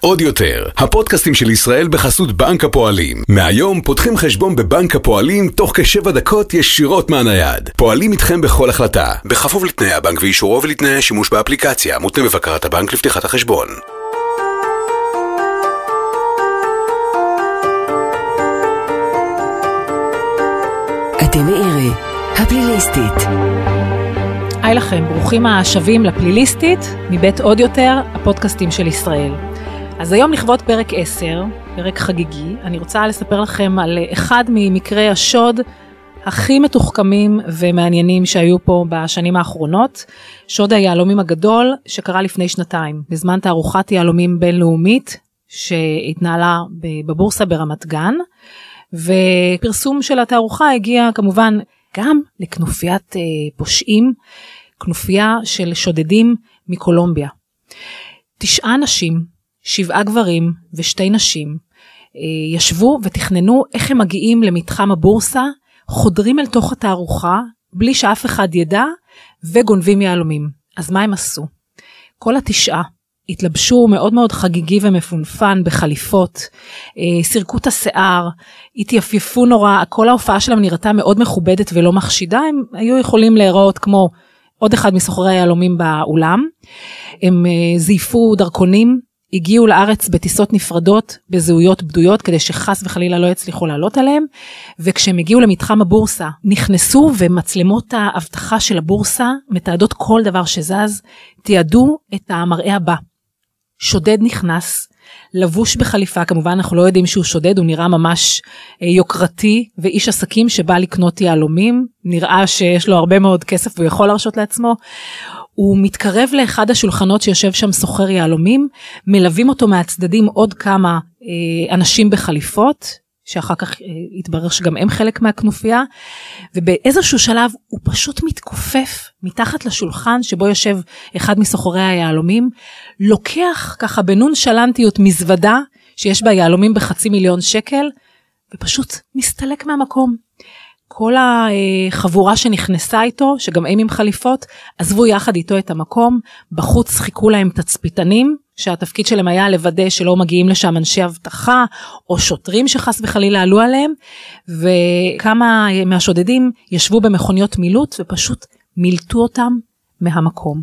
עוד יותר, הפודקאסטים של ישראל בחסות בנק הפועלים. מהיום פותחים חשבון בבנק הפועלים תוך כשבע דקות ישירות מהנייד. פועלים איתכם בכל החלטה, בכפוף לתנאי הבנק ואישורו ולתנאי השימוש באפליקציה, מותנה בבקרת הבנק לפתיחת החשבון. אתם מאירי, הפליליסטית. היי לכם, ברוכים השבים לפליליסטית מבית עוד יותר, הפודקאסטים של ישראל. אז היום לכבוד פרק 10, פרק חגיגי, אני רוצה לספר לכם על אחד ממקרי השוד הכי מתוחכמים ומעניינים שהיו פה בשנים האחרונות, שוד היהלומים הגדול שקרה לפני שנתיים, בזמן תערוכת יהלומים בינלאומית שהתנהלה בבורסה ברמת גן, ופרסום של התערוכה הגיע כמובן גם לכנופיית אה, פושעים, כנופיה של שודדים מקולומביה. תשעה נשים, שבעה גברים ושתי נשים אה, ישבו ותכננו איך הם מגיעים למתחם הבורסה, חודרים אל תוך התערוכה בלי שאף אחד ידע וגונבים יהלומים. אז מה הם עשו? כל התשעה התלבשו מאוד מאוד חגיגי ומפונפן בחליפות, אה, סירקו את השיער, התייפייפו נורא, כל ההופעה שלהם נראתה מאוד מכובדת ולא מחשידה, הם היו יכולים להיראות כמו עוד אחד מסוחרי היהלומים באולם. הם אה, זייפו דרכונים, הגיעו לארץ בטיסות נפרדות בזהויות בדויות כדי שחס וחלילה לא יצליחו לעלות עליהם וכשהם הגיעו למתחם הבורסה נכנסו ומצלמות האבטחה של הבורסה מתעדות כל דבר שזז תיעדו את המראה הבא. שודד נכנס לבוש בחליפה כמובן אנחנו לא יודעים שהוא שודד הוא נראה ממש אה, יוקרתי ואיש עסקים שבא לקנות יהלומים נראה שיש לו הרבה מאוד כסף והוא יכול להרשות לעצמו. הוא מתקרב לאחד השולחנות שיושב שם סוחר יהלומים מלווים אותו מהצדדים עוד כמה אה, אנשים בחליפות שאחר כך אה, התברר שגם הם חלק מהכנופיה ובאיזשהו שלב הוא פשוט מתכופף מתחת לשולחן שבו יושב אחד מסוחרי היהלומים לוקח ככה בנונשלנטיות מזוודה שיש בה יהלומים בחצי מיליון שקל ופשוט מסתלק מהמקום. כל החבורה שנכנסה איתו, שגם הם עם חליפות, עזבו יחד איתו את המקום, בחוץ חיכו להם תצפיתנים, שהתפקיד שלהם היה לוודא שלא מגיעים לשם אנשי אבטחה, או שוטרים שחס וחלילה עלו עליהם, וכמה מהשודדים ישבו במכוניות מילוט ופשוט מילטו אותם מהמקום.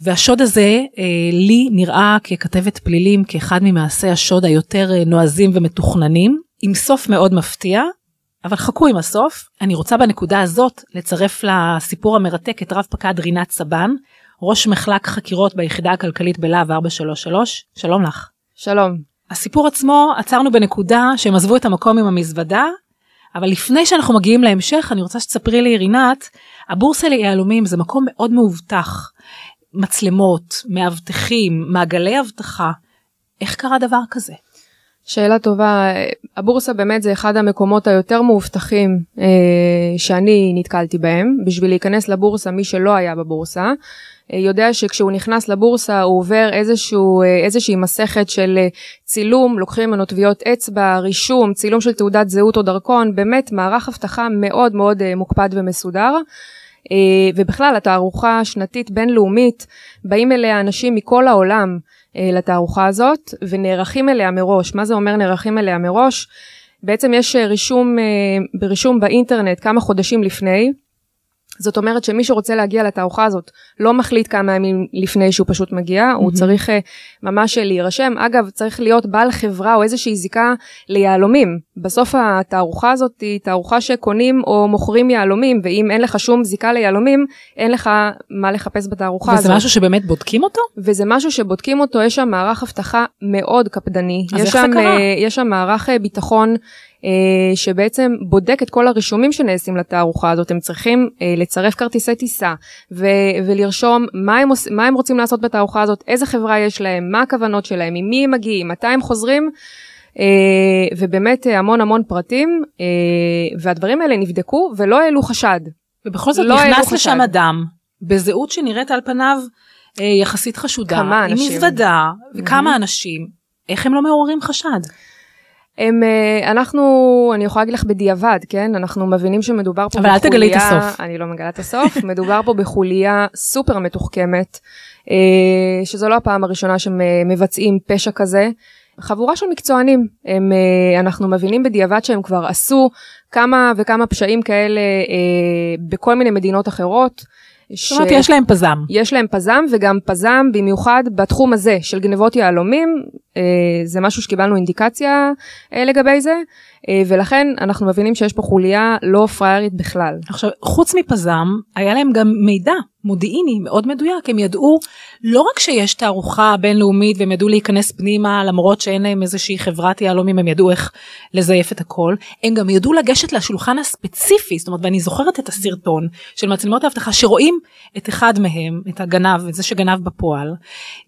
והשוד הזה אה, לי נראה ככתבת פלילים כאחד ממעשי השוד היותר אה, נועזים ומתוכננים, עם סוף מאוד מפתיע, אבל חכו עם הסוף, אני רוצה בנקודה הזאת לצרף לסיפור המרתק את רב פקד רינת סבן, ראש מחלק חקירות ביחידה הכלכלית בלהב 433, שלום לך. שלום. הסיפור עצמו עצרנו בנקודה שהם עזבו את המקום עם המזוודה, אבל לפני שאנחנו מגיעים להמשך אני רוצה שתספרי לי רינת, הבורסה ליהלומים זה מקום מאוד מאובטח, מצלמות, מאבטחים, מעגלי אבטחה, איך קרה דבר כזה? שאלה טובה, הבורסה באמת זה אחד המקומות היותר מאובטחים אה, שאני נתקלתי בהם. בשביל להיכנס לבורסה, מי שלא היה בבורסה, אה, יודע שכשהוא נכנס לבורסה הוא עובר איזשהו, אה, איזושהי מסכת של אה, צילום, לוקחים ממנו טביעות אצבע, רישום, צילום של תעודת זהות או דרכון, באמת מערך אבטחה מאוד מאוד אה, מוקפד ומסודר. אה, ובכלל התערוכה השנתית בינלאומית, באים אליה אנשים מכל העולם. אה, לתערוכה הזאת ונערכים אליה מראש. מה זה אומר נערכים אליה מראש? בעצם יש אה, רישום, אה, ברישום באינטרנט כמה חודשים לפני, זאת אומרת שמי שרוצה להגיע לתערוכה הזאת לא מחליט כמה ימים לפני שהוא פשוט מגיע, mm-hmm. הוא צריך uh, ממש להירשם. אגב, צריך להיות בעל חברה או איזושהי זיקה ליהלומים. בסוף התערוכה הזאת היא תערוכה שקונים או מוכרים יהלומים, ואם אין לך שום זיקה ליהלומים, אין לך מה לחפש בתערוכה וזה הזאת. וזה משהו שבאמת בודקים אותו? וזה משהו שבודקים אותו, יש שם מערך אבטחה מאוד קפדני. אז איך שם, זה קרה? Uh, יש שם מערך uh, ביטחון. אה, שבעצם בודק את כל הרישומים שנעשים לתערוכה הזאת, הם צריכים אה, לצרף כרטיסי טיסה ו- ולרשום מה הם, עוש- מה הם רוצים לעשות בתערוכה הזאת, איזה חברה יש להם, מה הכוונות שלהם, עם מי הם מגיעים, מתי הם חוזרים. אה, ובאמת אה, המון המון פרטים אה, והדברים האלה נבדקו ולא העלו חשד. ובכל זאת לא נכנס חשד. לשם אדם בזהות שנראית על פניו אה, יחסית חשודה, כמה עם אנשים. מזוודה וכמה אנשים, איך הם לא מעוררים חשד? הם, אה, אנחנו, אני יכולה להגיד לך בדיעבד, כן? אנחנו מבינים שמדובר פה אבל בחוליה... אל תגלי את הסוף. אני לא מגלה את הסוף. מדובר פה בחוליה סופר מתוחכמת, אה, שזו לא הפעם הראשונה שמבצעים פשע כזה. חבורה של מקצוענים, הם, אה, אנחנו מבינים בדיעבד שהם כבר עשו כמה וכמה פשעים כאלה בכל מיני מדינות אחרות. זאת אומרת, יש להם פזם. יש להם פזם וגם פזם במיוחד בתחום הזה של גנבות יהלומים, זה משהו שקיבלנו אינדיקציה אה, לגבי זה, אה, ולכן אנחנו מבינים שיש פה חוליה לא פריירית בכלל. עכשיו, חוץ מפזם, היה להם גם מידע מודיעיני מאוד מדויק, הם ידעו לא רק שיש תערוכה בינלאומית והם ידעו להיכנס פנימה למרות שאין להם איזושהי חברת יהלומים, הם ידעו איך לזייף את הכל, הם גם ידעו לגשת לשולחן הספציפי, זאת אומרת, ואני זוכרת את הסרטון של מצלמות האבטחה שרואים את אחד מהם, את הגנב, את זה שגנב בפועל,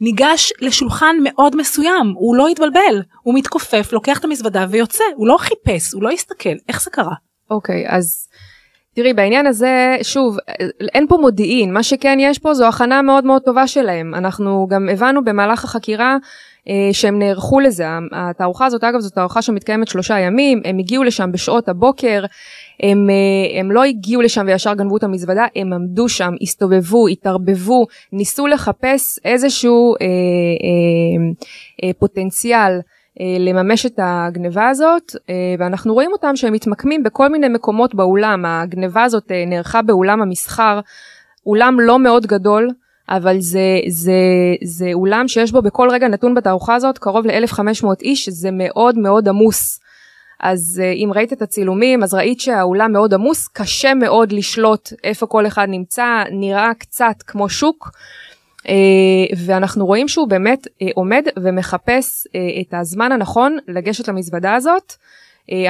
ניגש לשולחן מאוד מסוים, הוא לא התבלבל, הוא מתכופף, לוקח את המזוודה ויוצא, הוא לא חיפש, הוא לא הסתכל, איך זה קרה? אוקיי, okay, אז תראי, בעניין הזה, שוב, אין פה מודיעין, מה שכן יש פה זו הכנה מאוד מאוד טובה שלהם. אנחנו גם הבנו במהלך החקירה שהם נערכו לזה. התערוכה הזאת, אגב, זו תערוכה שמתקיימת שלושה ימים, הם הגיעו לשם בשעות הבוקר, הם, אה, הם לא הגיעו לשם וישר גנבו את המזוודה, הם עמדו שם, הסתובבו, התערבבו, ניסו לחפש איזשהו אה, אה, אה, פוטנציאל. אה, לממש את הגניבה הזאת אה, ואנחנו רואים אותם שהם מתמקמים בכל מיני מקומות באולם הגניבה הזאת אה, נערכה באולם המסחר אולם לא מאוד גדול אבל זה, זה, זה אולם שיש בו בכל רגע נתון בתערוכה הזאת קרוב ל-1500 איש זה מאוד מאוד עמוס. אז אם ראית את הצילומים אז ראית שהאולם מאוד עמוס קשה מאוד לשלוט איפה כל אחד נמצא נראה קצת כמו שוק. אה, ואנחנו רואים שהוא באמת אה, עומד ומחפש אה, את הזמן הנכון לגשת למזוודה הזאת.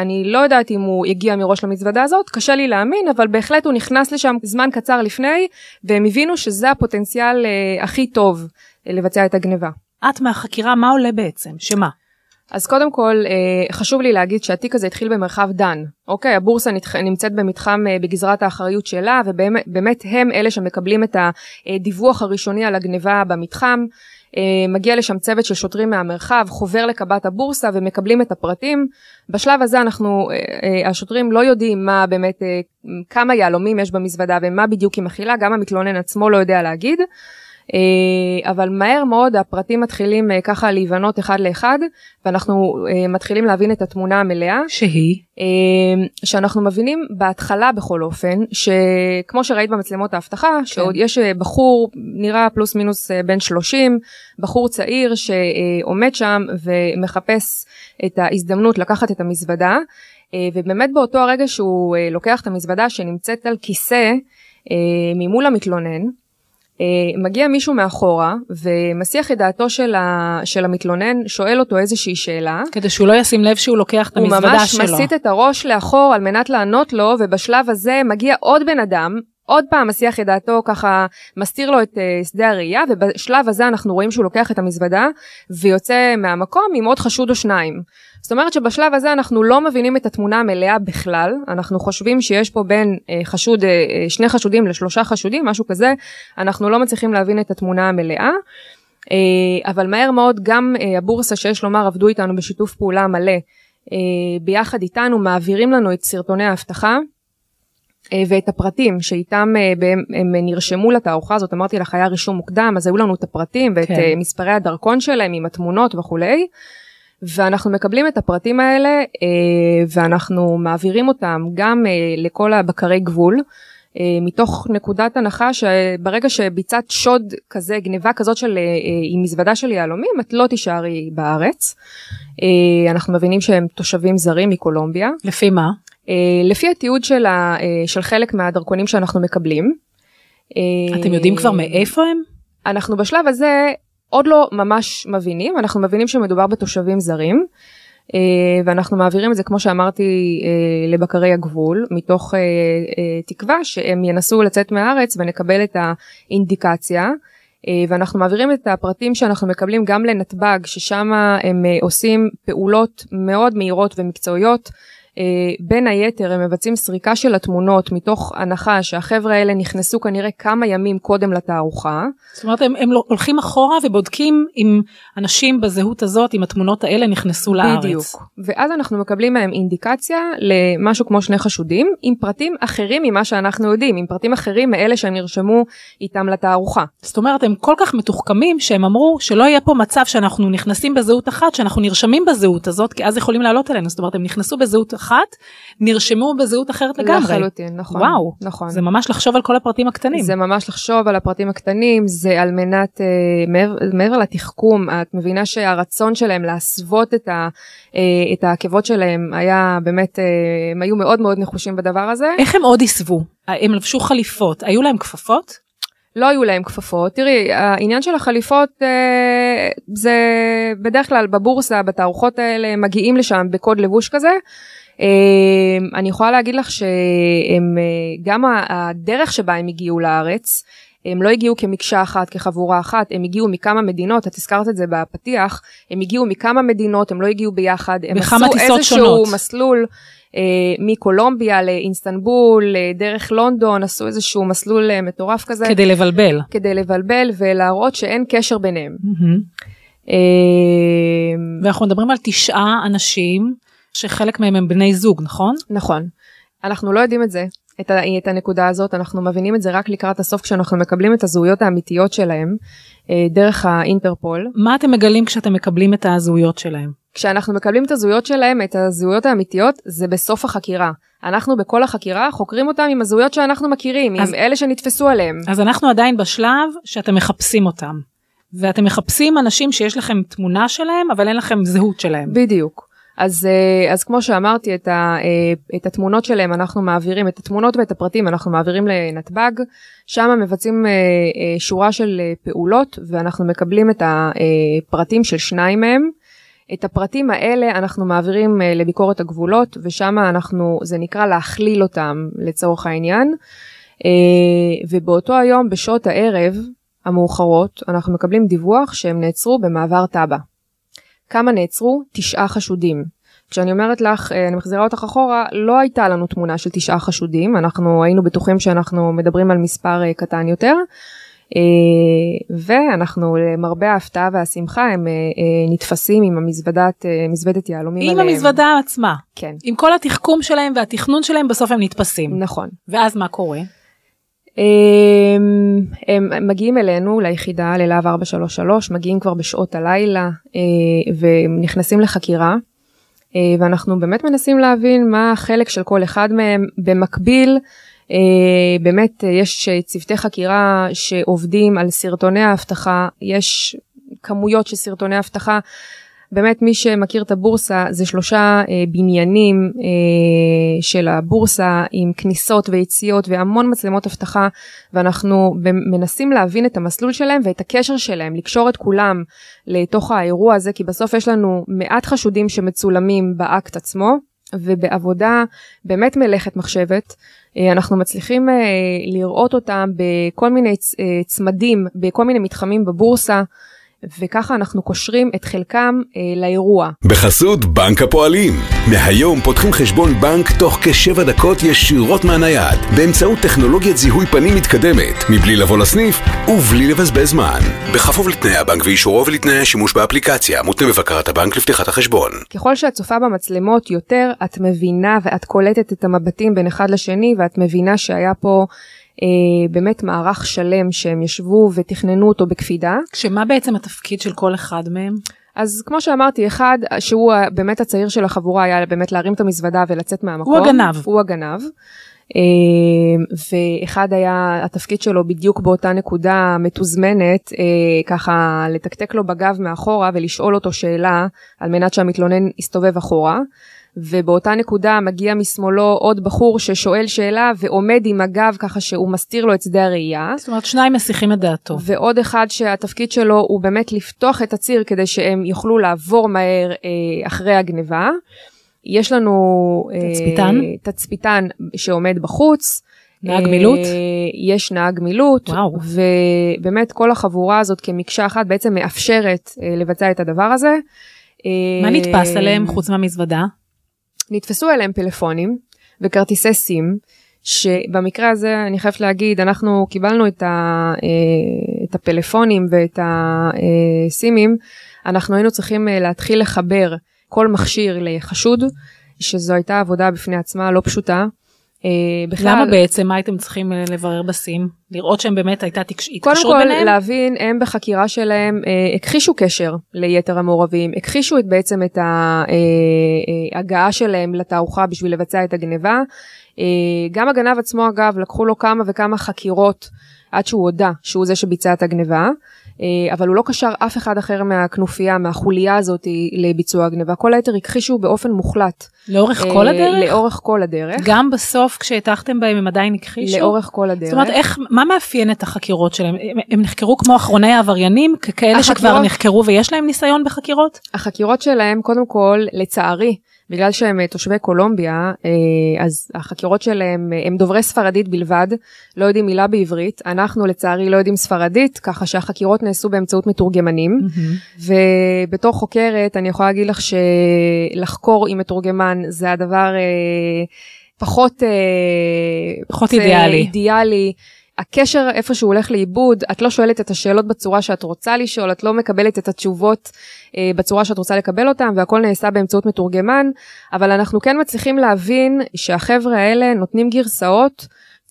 אני לא יודעת אם הוא הגיע מראש למזוודה הזאת, קשה לי להאמין, אבל בהחלט הוא נכנס לשם זמן קצר לפני, והם הבינו שזה הפוטנציאל הכי טוב לבצע את הגניבה. את מהחקירה, מה עולה בעצם? שמה? אז קודם כל אה, חשוב לי להגיד שהתיק הזה התחיל במרחב דן, אוקיי? הבורסה נמצאת במתחם אה, בגזרת האחריות שלה ובאמת הם אלה שמקבלים את הדיווח הראשוני על הגניבה במתחם. אה, מגיע לשם צוות של שוטרים מהמרחב, חובר לקב"ט הבורסה ומקבלים את הפרטים. בשלב הזה אנחנו, השוטרים לא יודעים מה באמת, כמה יהלומים יש במזוודה ומה בדיוק היא מכילה, גם המתלונן עצמו לא יודע להגיד. אה, אבל מהר מאוד הפרטים מתחילים אה, ככה להיבנות אחד לאחד ואנחנו אה, מתחילים להבין את התמונה המלאה. שהיא? שאנחנו מבינים בהתחלה בכל אופן שכמו שראית במצלמות האבטחה כן. שעוד יש בחור נראה פלוס מינוס בן 30 בחור צעיר שעומד שם ומחפש את ההזדמנות לקחת את המזוודה ובאמת באותו הרגע שהוא לוקח את המזוודה שנמצאת על כיסא ממול המתלונן מגיע מישהו מאחורה ומסיח את דעתו של, ה, של המתלונן, שואל אותו איזושהי שאלה. כדי שהוא לא ישים לב שהוא לוקח את המזוודה שלו. הוא ממש מסיט את הראש לאחור על מנת לענות לו, ובשלב הזה מגיע עוד בן אדם, עוד פעם מסיח את דעתו ככה מסתיר לו את uh, שדה הראייה ובשלב הזה אנחנו רואים שהוא לוקח את המזוודה ויוצא מהמקום עם עוד חשוד או שניים. זאת אומרת שבשלב הזה אנחנו לא מבינים את התמונה המלאה בכלל, אנחנו חושבים שיש פה בין uh, חשוד, uh, שני חשודים לשלושה חשודים, משהו כזה, אנחנו לא מצליחים להבין את התמונה המלאה. Uh, אבל מהר מאוד גם uh, הבורסה שיש לומר עבדו איתנו בשיתוף פעולה מלא uh, ביחד איתנו מעבירים לנו את סרטוני האבטחה ואת הפרטים שאיתם הם נרשמו לתערוכה הזאת אמרתי לך היה רישום מוקדם אז היו לנו את הפרטים ואת כן. מספרי הדרכון שלהם עם התמונות וכולי ואנחנו מקבלים את הפרטים האלה אה, ואנחנו מעבירים אותם גם אה, לכל הבקרי גבול. אה, מתוך נקודת הנחה שברגע שביצעת שוד כזה, גניבה כזאת של, עם מזוודה של יהלומים, את לא תישארי בארץ. אנחנו מבינים שהם תושבים זרים מקולומביה. לפי מה? לפי התיעוד של, ה, של חלק מהדרכונים שאנחנו מקבלים. אתם יודעים כבר מאיפה הם? אנחנו בשלב הזה עוד לא ממש מבינים, אנחנו מבינים שמדובר בתושבים זרים, אה, ואנחנו מעבירים את זה, כמו שאמרתי, אה, לבקרי הגבול, מתוך אה, תקווה שהם ינסו לצאת מהארץ ונקבל את האינדיקציה. ואנחנו מעבירים את הפרטים שאנחנו מקבלים גם לנתב"ג, ששם הם עושים פעולות מאוד מהירות ומקצועיות. אה, בין היתר הם מבצעים סריקה של התמונות מתוך הנחה שהחבר'ה האלה נכנסו כנראה כמה ימים קודם לתערוכה. זאת אומרת הם, הם לא- הולכים אחורה ובודקים אם אנשים בזהות הזאת, עם התמונות האלה נכנסו לארץ. בדיוק. ואז אנחנו מקבלים מהם אינדיקציה למשהו כמו שני חשודים עם פרטים אחרים ממה שאנחנו יודעים, עם פרטים אחרים מאלה שהם נרשמו איתם לתערוכה. זאת אומרת הם כל כך מתוחכמים שהם אמרו שלא יהיה פה מצב שאנחנו נכנסים בזהות אחת שאנחנו נרשמים בזהות הזאת כי אז יכולים לעלות עלינו זאת אומרת הם נכנסו בזהות אחת נרשמו בזהות אחרת לגמרי. לחלוטין, נכון. וואו, נכון. זה ממש לחשוב על כל הפרטים הקטנים. זה ממש לחשוב על הפרטים הקטנים, זה על מנת, אה, מעבר, מעבר לתחכום, את מבינה שהרצון שלהם להסוות את, ה, אה, את העקבות שלהם היה באמת, אה, הם היו מאוד מאוד נחושים בדבר הזה. איך הם עוד הסבו? הם לבשו חליפות, היו להם כפפות? לא היו להם כפפות. תראי, העניין של החליפות אה, זה בדרך כלל בבורסה, בתערוכות האלה, מגיעים לשם בקוד לבוש כזה. אה, אני יכולה להגיד לך שהם, אה, גם הדרך שבה הם הגיעו לארץ, הם לא הגיעו כמקשה אחת, כחבורה אחת, הם הגיעו מכמה מדינות, את הזכרת את זה בפתיח, הם הגיעו מכמה מדינות, הם לא הגיעו ביחד, הם עשו איזשהו שונות. מסלול אה, מקולומביה לאינסטנבול, אה, דרך לונדון, עשו איזשהו מסלול אה, מטורף כזה. כדי לבלבל. כדי לבלבל ולהראות שאין קשר ביניהם. אה, ואנחנו מדברים על תשעה אנשים שחלק מהם הם בני זוג, נכון? נכון. אנחנו לא יודעים את זה, את, ה, את הנקודה הזאת, אנחנו מבינים את זה רק לקראת הסוף כשאנחנו מקבלים את הזהויות האמיתיות שלהם אה, דרך האינטרפול. מה אתם מגלים כשאתם מקבלים את הזהויות שלהם? כשאנחנו מקבלים את הזהויות שלהם, את הזהויות האמיתיות, זה בסוף החקירה. אנחנו בכל החקירה חוקרים אותם עם הזהויות שאנחנו מכירים, אז- עם אלה שנתפסו עליהם. אז אנחנו עדיין בשלב שאתם מחפשים אותם. ואתם מחפשים אנשים שיש לכם תמונה שלהם, אבל אין לכם זהות שלהם. בדיוק. אז, אה, אז כמו שאמרתי, את, ה, אה, את התמונות שלהם אנחנו מעבירים, את התמונות ואת הפרטים אנחנו מעבירים לנתב"ג, שם מבצעים אה, שורה של פעולות ואנחנו מקבלים את הפרטים של שניים מהם. את הפרטים האלה אנחנו מעבירים לביקורת הגבולות ושם אנחנו, זה נקרא להכליל אותם לצורך העניין. ובאותו היום בשעות הערב המאוחרות אנחנו מקבלים דיווח שהם נעצרו במעבר טאבה. כמה נעצרו? תשעה חשודים. כשאני אומרת לך, אה, אני מחזירה אותך אחורה, לא הייתה לנו תמונה של תשעה חשודים, אנחנו היינו בטוחים שאנחנו מדברים על מספר אה, קטן יותר, אה, ואנחנו למרבה ההפתעה והשמחה הם נתפסים עם המזוודת, מזוודת יהלומים עם עליהם. המזוודה עצמה. כן, עם כל התחכום שלהם והתכנון שלהם, בסוף הם נתפסים. נכון. ואז מה קורה? הם, הם מגיעים אלינו ליחידה ללהב 433 מגיעים כבר בשעות הלילה אה, ונכנסים לחקירה אה, ואנחנו באמת מנסים להבין מה החלק של כל אחד מהם במקביל. אה, באמת יש צוותי חקירה שעובדים על סרטוני האבטחה יש כמויות של סרטוני אבטחה באמת מי שמכיר את הבורסה זה שלושה אה, בניינים אה, של הבורסה עם כניסות ויציאות והמון מצלמות אבטחה ואנחנו מנסים להבין את המסלול שלהם ואת הקשר שלהם, לקשור את כולם לתוך האירוע הזה כי בסוף יש לנו מעט חשודים שמצולמים באקט עצמו ובעבודה באמת מלאכת מחשבת אה, אנחנו מצליחים אה, לראות אותם בכל מיני אה, צמדים, בכל מיני מתחמים בבורסה. וככה אנחנו קושרים את חלקם אה, לאירוע. בחסות בנק הפועלים. מהיום פותחים חשבון בנק תוך כשבע דקות ישירות מהנייד, באמצעות טכנולוגיית זיהוי פנים מתקדמת, מבלי לבוא לסניף ובלי לבזבז זמן. בכפוף לתנאי הבנק ואישורו ולתנאי השימוש באפליקציה, מותנה בבקרת הבנק לפתיחת החשבון. ככל שאת צופה במצלמות יותר, את מבינה ואת קולטת את המבטים בין אחד לשני, ואת מבינה שהיה פה באמת מערך שלם שהם ישבו ותכננו אותו בקפידה. כשמה בעצם התפקיד של כל אחד מהם? אז כמו שאמרתי, אחד שהוא באמת הצעיר של החבורה היה באמת להרים את המזוודה ולצאת מהמקום. הוא הגנב. הוא הגנב. אה, ואחד היה התפקיד שלו בדיוק באותה נקודה מתוזמנת, אה, ככה לתקתק לו בגב מאחורה ולשאול אותו שאלה על מנת שהמתלונן יסתובב אחורה. ובאותה נקודה מגיע משמאלו עוד בחור ששואל שאלה ועומד עם הגב ככה שהוא מסתיר לו את שדה הראייה. זאת אומרת שניים מסיחים את דעתו. ועוד אחד שהתפקיד שלו הוא באמת לפתוח את הציר כדי שהם יוכלו לעבור מהר אה, אחרי הגניבה. יש לנו אה, תצפיתן? תצפיתן שעומד בחוץ. נהג אה, מילוט? יש נהג מילוט, וואו. ובאמת כל החבורה הזאת כמקשה אחת בעצם מאפשרת אה, לבצע את הדבר הזה. מה אה, נתפס עליהם חוץ מהמזוודה? נתפסו אליהם פלאפונים וכרטיסי סים, שבמקרה הזה אני חייבת להגיד, אנחנו קיבלנו את, ה, אה, את הפלאפונים ואת הסימים, אנחנו היינו צריכים אה, להתחיל לחבר כל מכשיר לחשוד, שזו הייתה עבודה בפני עצמה לא פשוטה. אה, בכלל, למה בעצם? מה הייתם צריכים אה, לברר בסים? לראות שהם באמת הייתה התקשרות ביניהם? קודם כל להבין, הם בחקירה שלהם אה, הכחישו קשר ליתר המעורבים, הכחישו את, בעצם את ההגעה אה, שלהם לתערוכה בשביל לבצע את הגניבה. אה, גם הגנב עצמו אגב, לקחו לו כמה וכמה חקירות עד שהוא הודה שהוא זה שביצע את הגניבה. אה, אבל הוא לא קשר אף אחד אחר מהכנופיה, מהחוליה הזאת לביצוע הגניבה. כל היתר הכחישו באופן מוחלט. לאורך כל אה, הדרך? לאורך כל הדרך. גם בסוף כשהטחתם בהם הם עדיין הכחישו? לאורך כל הדרך. זאת אומרת, איך, מה מאפיין את החקירות שלהם? הם, הם נחקרו כמו אחרוני העבריינים, כאלה החקירות, שכבר נחקרו ויש להם ניסיון בחקירות? החקירות שלהם, קודם כל, לצערי, בגלל שהם אה, תושבי קולומביה, אה, אז החקירות שלהם, אה, הם דוברי ספרדית בלבד, לא יודעים מילה בעברית. אנחנו לצערי לא יודעים ספרדית, ככה שהחקירות נעשו באמצעות מתורגמנים. Mm-hmm. ובתור חוקרת, אני יכולה להגיד לך שלחקור עם מתורגמן זה הדבר פחות, פחות אידיאלי. אידיאלי. הקשר איפה שהוא הולך לאיבוד, את לא שואלת את השאלות בצורה שאת רוצה לשאול, את לא מקבלת את התשובות אה, בצורה שאת רוצה לקבל אותן, והכל נעשה באמצעות מתורגמן, אבל אנחנו כן מצליחים להבין שהחבר'ה האלה נותנים גרסאות.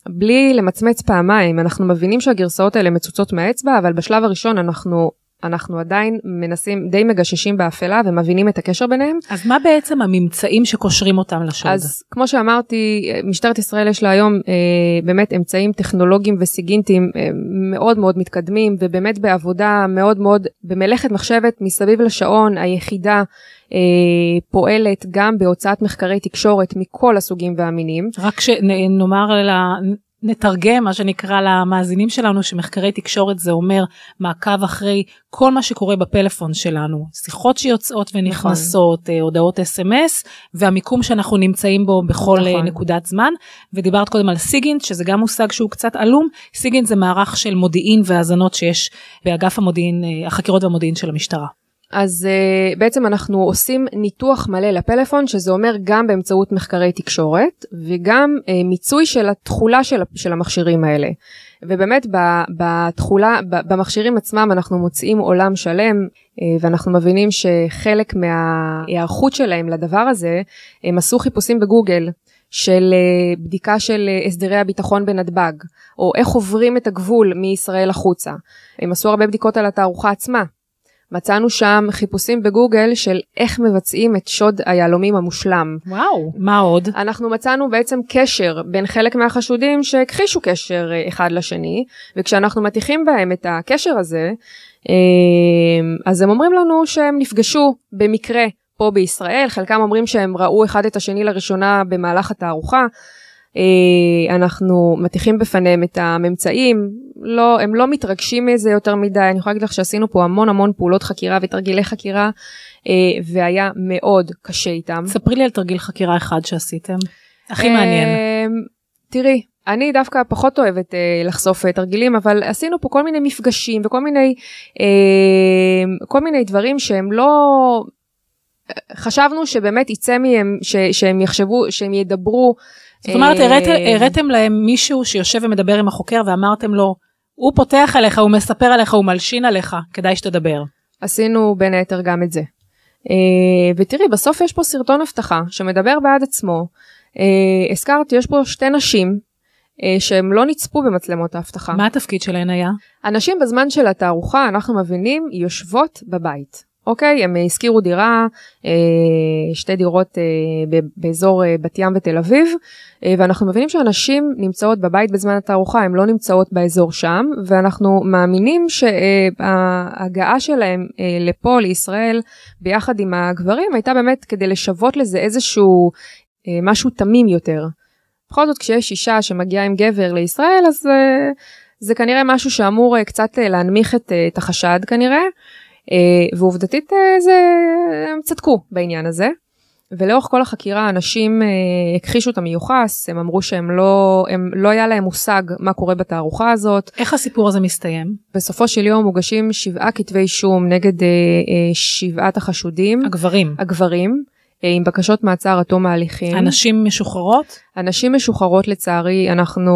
בלי למצמץ פעמיים, אנחנו מבינים שהגרסאות האלה מצוצות מהאצבע, אבל בשלב הראשון אנחנו אנחנו עדיין מנסים, די מגששים באפלה ומבינים את הקשר ביניהם. אז מה בעצם הממצאים שקושרים אותם לשוד? אז כמו שאמרתי, משטרת ישראל יש לה היום אה, באמת אמצעים טכנולוגיים וסיגינטיים אה, מאוד מאוד מתקדמים, ובאמת בעבודה מאוד מאוד, במלאכת מחשבת מסביב לשעון, היחידה אה, פועלת גם בהוצאת מחקרי תקשורת מכל הסוגים והמינים. רק שנאמר נתרגם מה שנקרא למאזינים שלנו שמחקרי תקשורת זה אומר מעקב אחרי כל מה שקורה בפלאפון שלנו שיחות שיוצאות ונכנסות נכון. הודעות אס.אם.אס והמיקום שאנחנו נמצאים בו בכל אה, נכון. נקודת זמן ודיברת קודם על סיגינט שזה גם מושג שהוא קצת עלום סיגינט זה מערך של מודיעין והאזנות שיש באגף המודיעין אה, החקירות והמודיעין של המשטרה. אז uh, בעצם אנחנו עושים ניתוח מלא לפלאפון, שזה אומר גם באמצעות מחקרי תקשורת, וגם uh, מיצוי של התכולה של, של המכשירים האלה. ובאמת בתכולה, במכשירים עצמם אנחנו מוצאים עולם שלם, uh, ואנחנו מבינים שחלק מההיערכות שלהם לדבר הזה, הם עשו חיפושים בגוגל. של בדיקה של הסדרי הביטחון בנתב"ג, או איך עוברים את הגבול מישראל החוצה. הם עשו הרבה בדיקות על התערוכה עצמה, מצאנו שם חיפושים בגוגל של איך מבצעים את שוד היהלומים המושלם. וואו, מה עוד? אנחנו מצאנו בעצם קשר בין חלק מהחשודים שהכחישו קשר אה, אחד לשני, וכשאנחנו מטיחים בהם את הקשר הזה, אה, אז הם אומרים לנו שהם נפגשו במקרה פה בישראל, חלקם אומרים שהם ראו אחד את השני לראשונה במהלך התערוכה. אה, אנחנו מטיחים בפניהם את הממצאים, לא, הם לא מתרגשים מזה יותר מדי, אני יכולה להגיד לך שעשינו פה המון המון פעולות חקירה ותרגילי חקירה, אה, והיה מאוד קשה איתם. ספרי לי על תרגיל חקירה אחד שעשיתם, הכי מעניין. אה, תראי, אני דווקא פחות אוהבת אה, לחשוף אה, תרגילים, אבל עשינו פה כל מיני מפגשים וכל מיני, אה, כל מיני דברים שהם לא... חשבנו שבאמת יצא מהם, ש, שהם יחשבו, שהם ידברו זאת אומרת, אה, הראתם להם מישהו שיושב ומדבר עם החוקר ואמרתם לו, הוא פותח עליך, הוא מספר עליך, הוא מלשין עליך, כדאי שתדבר. עשינו בין היתר גם את זה. אה, ותראי, בסוף יש פה סרטון אבטחה שמדבר בעד עצמו. אה, הזכרתי, יש פה שתי נשים שהם לא נצפו במצלמות האבטחה. מה התפקיד שלהן היה? הנשים בזמן של התערוכה, אנחנו מבינים, יושבות בבית. אוקיי? הם השכירו דירה, אה, שתי דירות אה, באזור אה, בת ים ותל אביב, ואנחנו מבינים שאנשים נמצאות בבית בזמן התערוכה, הן לא נמצאות באזור שם, ואנחנו מאמינים שההגעה שלהם לפה, לישראל, ביחד עם הגברים, הייתה באמת כדי לשוות לזה איזשהו משהו תמים יותר. בכל זאת, כשיש אישה שמגיעה עם גבר לישראל, אז זה כנראה משהו שאמור קצת להנמיך את, את החשד כנראה. אה, ועובדתית אה, זה, הם צדקו בעניין הזה. ולאורך כל החקירה אנשים אה, הכחישו את המיוחס, הם אמרו שהם לא, הם, לא היה להם מושג מה קורה בתערוכה הזאת. איך הסיפור הזה מסתיים? בסופו של יום מוגשים שבעה כתבי אישום נגד אה, אה, שבעת החשודים. הגברים. הגברים. אה, עם בקשות מעצר עד תום ההליכים. הנשים משוחררות? הנשים משוחררות לצערי, אנחנו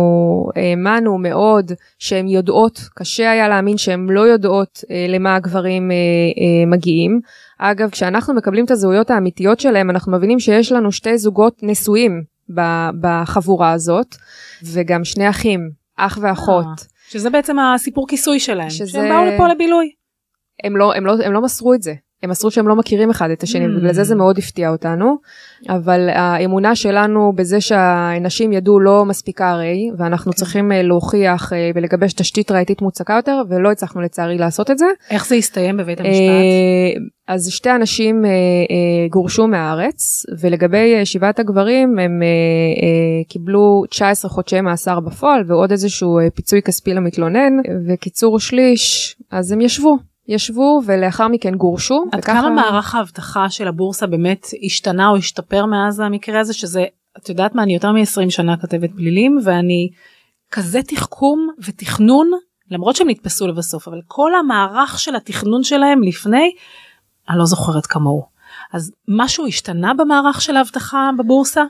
האמנו מאוד שהן יודעות, קשה היה להאמין שהן לא יודעות אה, למה הגברים אה, אה, מגיעים. אגב, כשאנחנו מקבלים את הזהויות האמיתיות שלהם, אנחנו מבינים שיש לנו שתי זוגות נשואים בחבורה הזאת, וגם שני אחים, אח ואחות. אה, שזה בעצם הסיפור כיסוי שלהם, שזה... שהם באו לפה לבילוי. הם לא, הם, לא, הם לא מסרו את זה. הם מסרו שהם לא מכירים אחד את השני, mm. ובגלל זה זה מאוד הפתיע אותנו. אבל האמונה שלנו בזה שהנשים ידעו לא מספיקה הרי, ואנחנו כן. צריכים אה, להוכיח אה, ולגבש תשתית ראייתית מוצקה יותר, ולא הצלחנו לצערי לעשות את זה. איך זה הסתיים בבית המשפט? אז שתי אנשים גורשו מהארץ, ולגבי שבעת הגברים הם קיבלו 19 חודשי מאסר בפועל, ועוד איזשהו פיצוי כספי למתלונן, וקיצור שליש, אז הם ישבו. ישבו ולאחר מכן גורשו. עד וככה... כמה מערך האבטחה של הבורסה באמת השתנה או השתפר מאז המקרה הזה שזה את יודעת מה אני יותר מ-20 שנה כתבת פלילים ואני כזה תחכום ותכנון למרות שהם נתפסו לבסוף אבל כל המערך של התכנון שלהם לפני אני לא זוכרת כמוהו. אז משהו השתנה במערך של האבטחה בבורסה?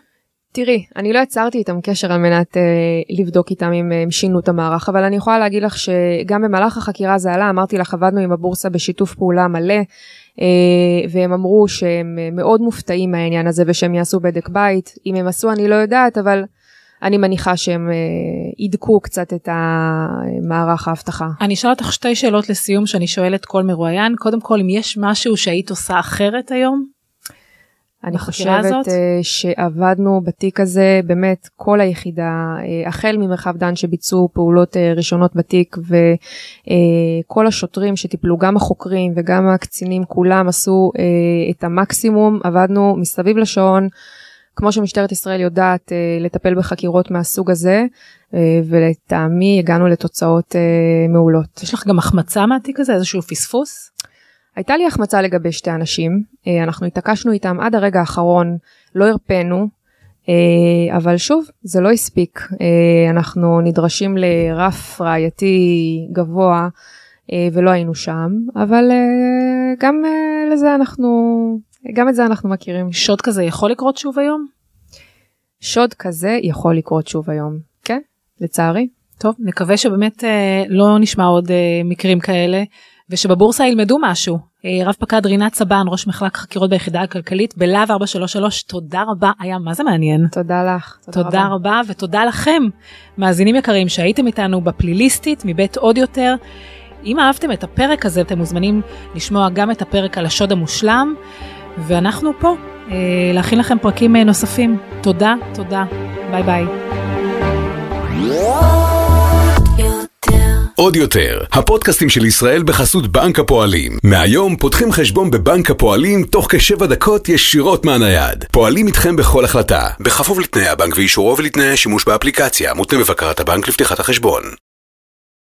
תראי, אני לא יצרתי איתם קשר על מנת אה, לבדוק איתם אם הם שינו את המערך, אבל אני יכולה להגיד לך שגם במהלך החקירה זה עלה, אמרתי לך, עבדנו עם הבורסה בשיתוף פעולה מלא, אה, והם אמרו שהם מאוד מופתעים מהעניין הזה ושהם יעשו בדק בית. אם הם עשו אני לא יודעת, אבל אני מניחה שהם אה, ידקו קצת את המערך האבטחה. אני אשאל אותך שתי שאלות לסיום שאני שואלת כל מרואיין. קודם כל, אם יש משהו שהיית עושה אחרת היום? אני חושבת הזאת? אה, שעבדנו בתיק הזה באמת כל היחידה, אה, החל ממרחב דן שביצעו פעולות אה, ראשונות בתיק וכל השוטרים שטיפלו, גם החוקרים וגם הקצינים, כולם עשו את המקסימום, עבדנו מסביב לשעון. כמו שמשטרת ישראל יודעת לטפל בחקירות מהסוג הזה, ולטעמי הגענו לתוצאות מעולות. יש לך גם החמצה מהתיק הזה, איזשהו פספוס? הייתה לי החמצה לגבי שתי אנשים, אה, אנחנו התעקשנו איתם עד הרגע האחרון, לא הרפאנו, אה, אבל שוב, זה לא הספיק. אה, אנחנו נדרשים לרף ראייתי גבוה ולא היינו שם, אבל גם לזה אנחנו, גם את זה אנחנו מכירים. שוד כזה יכול לקרות שוב היום? שוד כזה יכול לקרות שוב היום, כן, לצערי. טוב, נקווה שבאמת לא נשמע עוד מקרים כאלה. ושבבורסה ילמדו משהו. אה, רב פקד רינת סבן, ראש מחלק חקירות ביחידה הכלכלית בלהב 433, תודה רבה, היה מה זה מעניין. תודה לך. תודה, תודה רבה. רבה ותודה לכם, מאזינים יקרים שהייתם איתנו בפליליסטית מבית עוד יותר. אם אהבתם את הפרק הזה אתם מוזמנים לשמוע גם את הפרק על השוד המושלם, ואנחנו פה אה, להכין לכם פרקים אה, נוספים. תודה, תודה, ביי ביי. עוד יותר, הפודקאסטים של ישראל בחסות בנק הפועלים. מהיום פותחים חשבון בבנק הפועלים תוך כשבע דקות ישירות מהנייד. פועלים איתכם בכל החלטה, בכפוף לתנאי הבנק ואישורו ולתנאי השימוש באפליקציה, מותנה בבקרת הבנק לפתיחת החשבון.